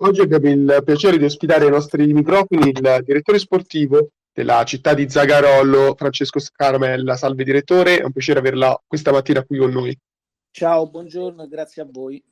Oggi abbiamo il piacere di ospitare ai nostri microfoni il direttore sportivo della città di Zagarollo, Francesco Scaramella. Salve direttore, è un piacere averla questa mattina qui con noi. Ciao, buongiorno e grazie a voi.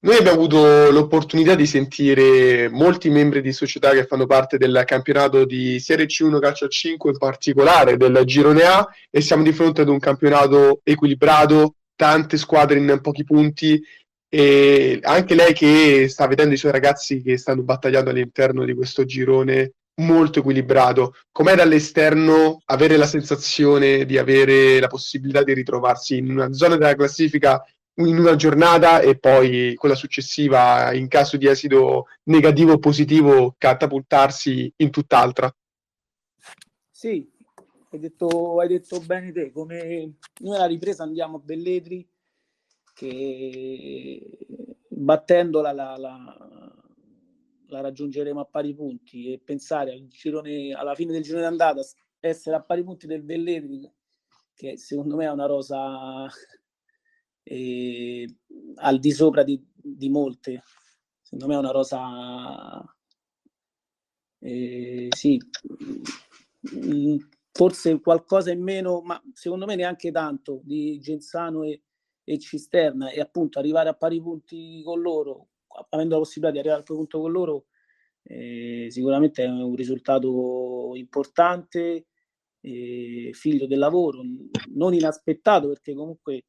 Noi abbiamo avuto l'opportunità di sentire molti membri di società che fanno parte del campionato di Serie C1 Calcio a 5, in particolare del Girone A, e siamo di fronte ad un campionato equilibrato, tante squadre in pochi punti e anche lei che sta vedendo i suoi ragazzi che stanno battagliando all'interno di questo girone molto equilibrato. Com'è dall'esterno avere la sensazione di avere la possibilità di ritrovarsi in una zona della classifica in una giornata e poi quella successiva, in caso di esito negativo o positivo, catapultarsi in tutt'altra? Sì, hai detto, hai detto bene te. Come noi alla ripresa andiamo a Belletri che battendola la, la, la, raggiungeremo a pari punti e pensare al girone, alla fine del girone d'andata essere a pari punti del Belletri che secondo me è una rosa eh, al di sopra di, di, molte. Secondo me è una rosa eh, sì forse qualcosa in meno ma secondo me neanche tanto di Genzano e, e Cisterna e appunto arrivare a pari punti con loro, avendo la possibilità di arrivare a pari punto con loro, eh, sicuramente è un risultato importante, eh, figlio del lavoro, non inaspettato perché comunque eh,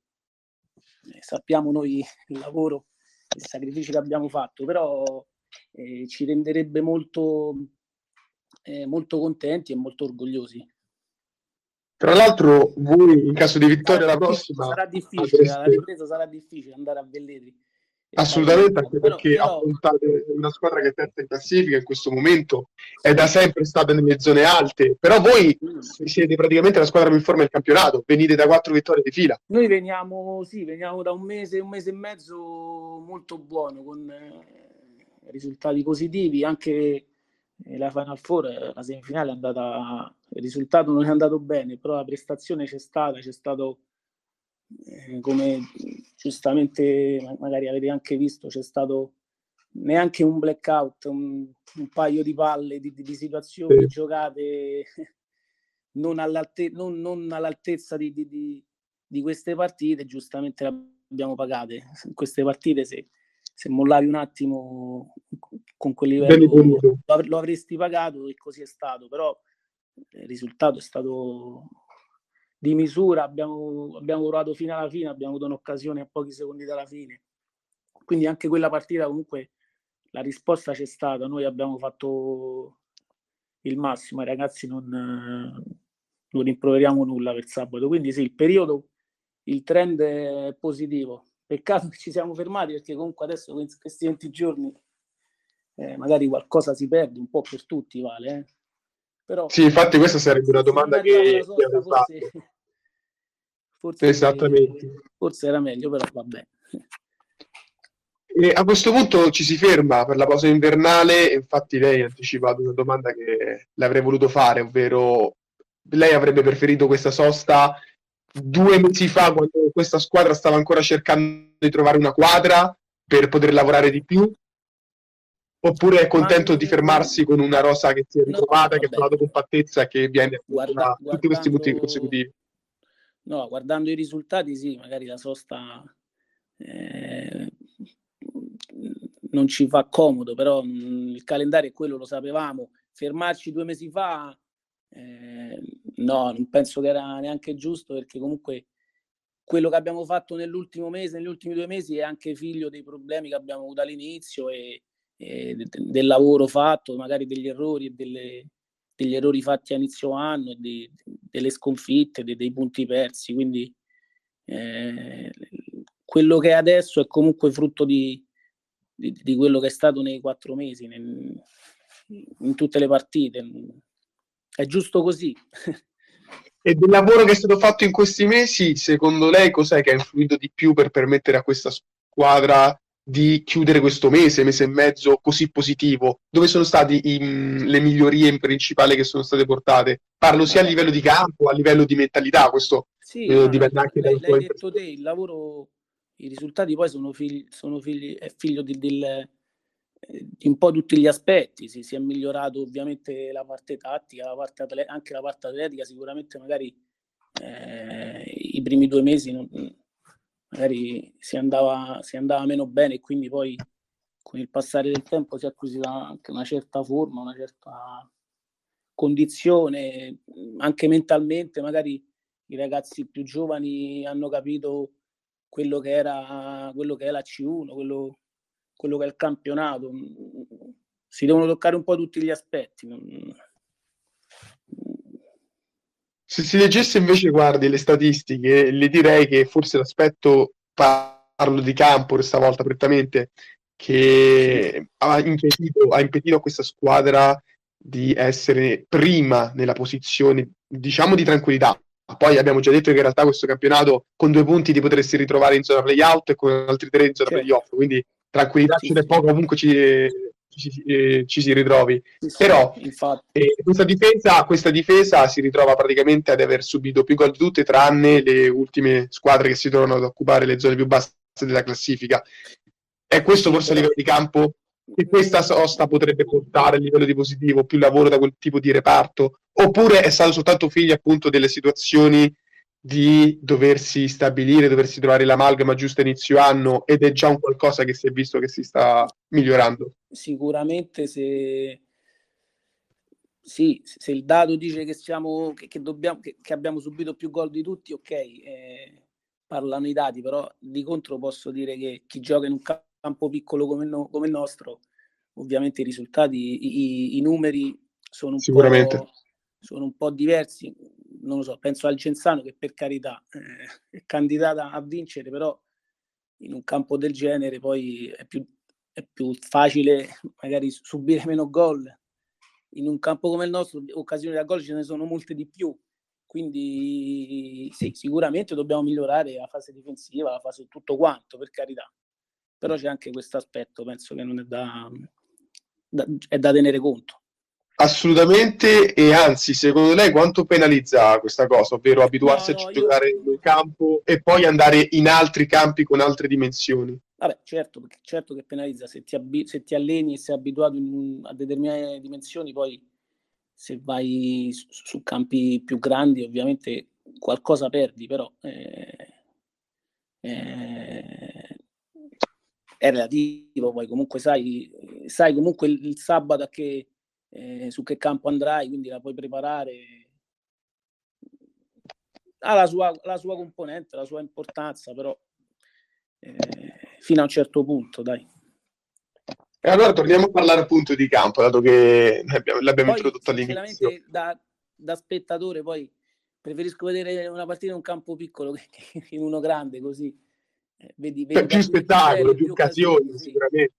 sappiamo noi il lavoro e i sacrifici che abbiamo fatto, però eh, ci renderebbe molto, eh, molto contenti e molto orgogliosi. Tra l'altro, voi in caso di vittoria la prossima sarà difficile, avreste... la ripresa sarà difficile andare a Velletri. Assolutamente, anche perché però, affrontate una squadra che è terza in classifica in questo momento, è da sempre stata nelle zone alte, però voi siete praticamente la squadra più in forma del campionato, venite da quattro vittorie di fila. Noi veniamo, sì, veniamo da un mese, un mese e mezzo molto buono, con eh, risultati positivi, anche la Final Four, la semifinale è andata, il risultato non è andato bene, però la prestazione c'è stata, c'è stato, eh, come giustamente magari avete anche visto, c'è stato neanche un blackout, un, un paio di palle, di, di situazioni sì. giocate non, all'alte, non, non all'altezza di, di, di, queste partite, giustamente le abbiamo pagate. In queste partite se se mollavi un attimo con quel livello lo, lo avresti pagato e così è stato, però il risultato è stato di misura, abbiamo, abbiamo provato fino alla fine, abbiamo avuto un'occasione a pochi secondi dalla fine. Quindi anche quella partita comunque la risposta c'è stata, noi abbiamo fatto il massimo, ai ragazzi non, non rimproveriamo nulla per sabato. Quindi sì, il periodo, il trend è positivo. Peccato che ci siamo fermati perché comunque adesso questi 20 giorni eh, magari qualcosa si perde, un po' per tutti vale. Eh. Però, sì, infatti questa sarebbe una domanda che sosta, forse, forse, Esattamente. forse era meglio, però va bene. E a questo punto ci si ferma per la pausa invernale, infatti lei ha anticipato una domanda che le avrei voluto fare, ovvero lei avrebbe preferito questa sosta due mesi fa, quando questa squadra stava ancora cercando di trovare una quadra per poter lavorare di più? Oppure è contento di fermarsi con una rosa che si è ritrovata, no, che ha trovato compattezza che viene Guarda, da tutti questi motivi consecutivi? No, guardando i risultati, sì, magari la sosta eh, non ci fa comodo, però mh, mm, il calendario è quello, lo sapevamo. Fermarci due mesi fa eh, no, non penso che era neanche giusto perché comunque quello che abbiamo fatto nell'ultimo mese, negli ultimi due mesi è anche figlio dei problemi che abbiamo avuto all'inizio e, e del lavoro fatto, magari degli errori e delle, degli errori fatti a inizio anno, di, delle sconfitte, dei, dei punti persi. Quindi eh, quello che è adesso è comunque frutto di, di, di, quello che è stato nei quattro mesi, nel, in tutte le partite. È giusto così. E del lavoro che è stato fatto in questi mesi, secondo lei cos'è che ha influito di più per permettere a questa squadra di chiudere questo mese, mese e mezzo così positivo? Dove sono state le migliorie principali che sono state portate? Parlo sia a livello di campo, a livello di mentalità, questo sì, eh, dipende anche dal tuo... detto te, il lavoro, i risultati poi sono figli, sono figli è figlio di, del, di un po' tutti gli aspetti, si, si, è migliorato ovviamente la parte tattica, la parte atle- anche la parte atletica, sicuramente magari eh, i primi due mesi non, magari si andava, si andava meno bene e quindi poi con il passare del tempo si è acquisita anche una certa forma, una certa condizione, anche mentalmente magari i ragazzi più giovani hanno capito quello che era, quello che è la C1, quello, quello che è il campionato. Si devono toccare un po' tutti gli aspetti. Se si leggesse invece, guardi, le statistiche, le direi che forse l'aspetto, parlo di campo questa volta prettamente, che ha impedito, ha impedito a questa squadra di essere prima nella posizione, diciamo, di tranquillità. Poi abbiamo già detto che in realtà questo campionato con due punti ti potresti ritrovare in zona playout e con altri tre in zona certo. playoff, quindi tranquillità sì, ce n'è sì. poco, comunque ci, ci, eh, ci si ritrovi. Sì, Però eh, questa, difesa, questa, difesa, si ritrova praticamente ad aver subito più gol di tutte, tranne le ultime squadre che si trovano ad occupare le zone più basse della classifica. È questo forse a livello di campo che questa sosta potrebbe portare a livello di positivo, più lavoro da quel tipo di reparto, oppure è stato soltanto figlio appunto delle situazioni di doversi stabilire, doversi trovare l'amalgama giusto a inizio anno ed è già un qualcosa che si è visto che si sta migliorando. Sicuramente se, sì, se il dato dice che, siamo, che, che, dobbiamo, che, che abbiamo subito più gol di tutti, ok, eh, parlano i dati, però di contro posso dire che chi gioca in un campo piccolo come, no, come il nostro, ovviamente i risultati, i, i, numeri sono un, sono un po' diversi non lo so, penso al Genzano che per carità eh, è candidata a vincere, però in un campo del genere poi è più, è più facile magari subire meno gol. In un campo come il nostro, occasioni da gol ce ne sono molte di più. Quindi sì, sicuramente dobbiamo migliorare la fase difensiva, la fase tutto quanto, per carità. Però c'è anche questo aspetto, penso che non è da, da, è da tenere conto. Assolutamente, e anzi, secondo lei quanto penalizza questa cosa, ovvero abituarsi no, no, a giocare io... in campo e poi andare in altri campi con altre dimensioni? Vabbè, certo, certo che penalizza, se ti, abbi- se ti alleni e sei abituato in, a determinate dimensioni, poi se vai su, su, campi più grandi ovviamente qualcosa perdi, però eh, eh, è relativo, poi comunque sai, sai comunque il, il sabato a che eh, su che campo andrai, quindi la puoi preparare. Ha la sua, la sua componente, la sua importanza, però eh, fino a un certo punto, dai. E allora torniamo a parlare appunto di campo, dato che l'abbiamo, poi, introdotto all'inizio. Da, da, spettatore poi preferisco vedere una partita in un campo piccolo che, in uno grande, così. Eh, vedi, vedi più spettacolo, più occasioni, occasioni sicuramente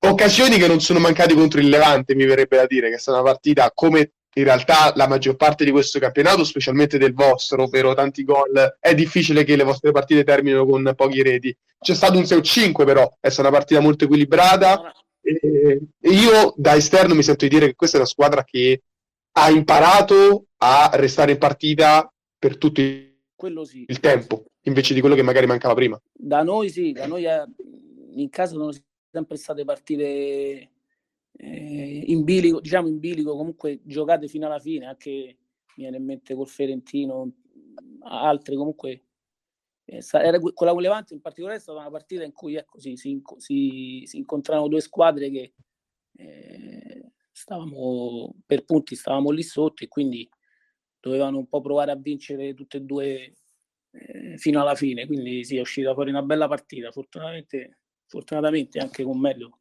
occasioni che non sono mancate contro il Levante, mi verrebbe da dire, che è stata una partita come in realtà la maggior parte di questo campionato, specialmente del vostro, ovvero tanti gol, è difficile che le vostre partite terminino con pochi reti. C'è stato un 6-5 però, è stata una partita molto equilibrata e io da esterno mi sento di dire che questa è una squadra che ha imparato a restare in partita per tutto il, sì. il tempo, invece di quello che magari mancava prima. Da noi sì, da noi in casa non si sempre state partite eh, in bilico, diciamo in bilico, comunque giocate fino alla fine, anche mi viene in mente col Ferentino, altre comunque. Eh, quella con Levante in particolare è stata una partita in cui ecco, si, si, si, si incontrano due squadre che eh, stavamo per punti, stavamo lì sotto e quindi dovevano un po' provare a vincere tutte e due eh, fino alla fine. Quindi sì, è uscita fuori una bella partita. Fortunatamente fortunatamente anche con meglio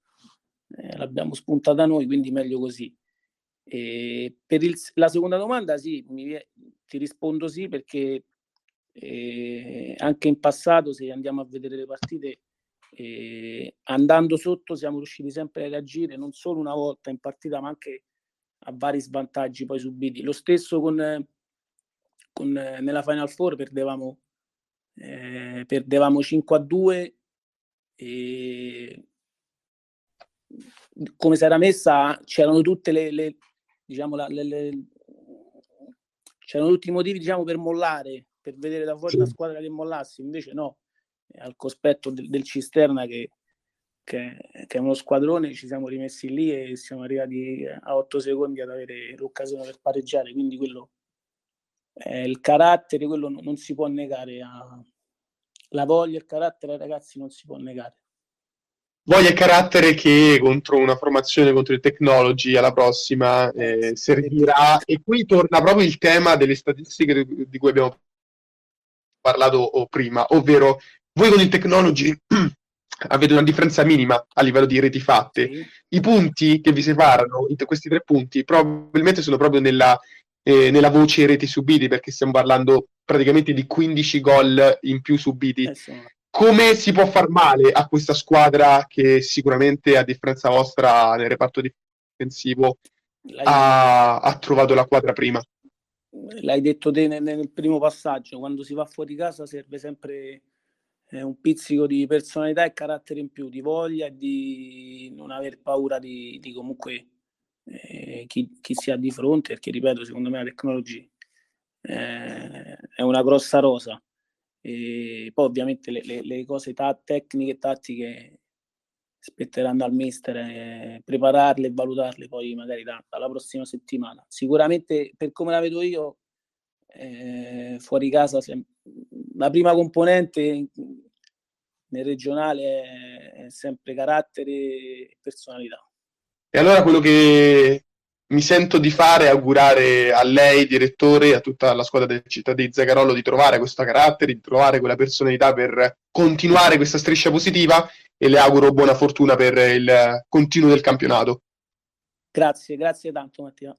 eh, l'abbiamo spuntata noi, quindi meglio così. E per il, la seconda domanda, sì, mi, ti rispondo sì perché eh, anche in passato, se andiamo a vedere le partite, eh, andando sotto siamo riusciti sempre a reagire, non solo una volta in partita, ma anche a vari svantaggi poi subiti. Lo stesso con, con nella Final Four perdevamo, eh, perdevamo 5 a 2 e come si era messa c'erano tutte le, le diciamo la, le, le, c'erano tutti i motivi diciamo per mollare per vedere da fuori una squadra che mollassi invece no. Al cospetto del, del Cisterna che, che, che, è uno squadrone, ci siamo rimessi lì e siamo arrivati a 8 secondi ad avere l'occasione per pareggiare, quindi quello è il carattere, quello non, non si può negare, a, la voglia e il carattere ragazzi non si può negare. Voglia e carattere che contro una formazione contro il technology alla prossima eh, servirà e qui torna proprio il tema delle statistiche di cui abbiamo parlato prima, ovvero voi con il technology avete una differenza minima a livello di reti fatte. Sì. I punti che vi separano, questi tre punti, probabilmente sono proprio nella, eh, nella voce reti subiti, perché stiamo parlando praticamente di 15 gol in più subiti. Eh sì. Come si può far male a questa squadra che sicuramente, a differenza vostra, nel reparto difensivo ha, ha trovato la quadra prima? L'hai detto te nel, nel primo passaggio, quando si va fuori casa serve sempre eh, un pizzico di personalità e carattere in più, di voglia e di non aver paura di, di comunque eh, chi, chi, si ha di fronte, perché ripeto, secondo me la tecnologia eh, è una grossa rosa. E poi ovviamente le, le, le cose ta- tecniche e tattiche spetteranno al mister eh, prepararle e valutarle poi magari da, dalla prossima settimana. Sicuramente per come la vedo io, eh, fuori casa se, la prima componente nel regionale è, è sempre carattere e personalità. E allora quello che mi sento di fare augurare a lei, direttore, e a tutta la squadra del città di Zagarolo di trovare questo carattere, di trovare quella personalità per continuare questa striscia positiva e le auguro buona fortuna per il continuo del campionato. Grazie, grazie tanto Mattia.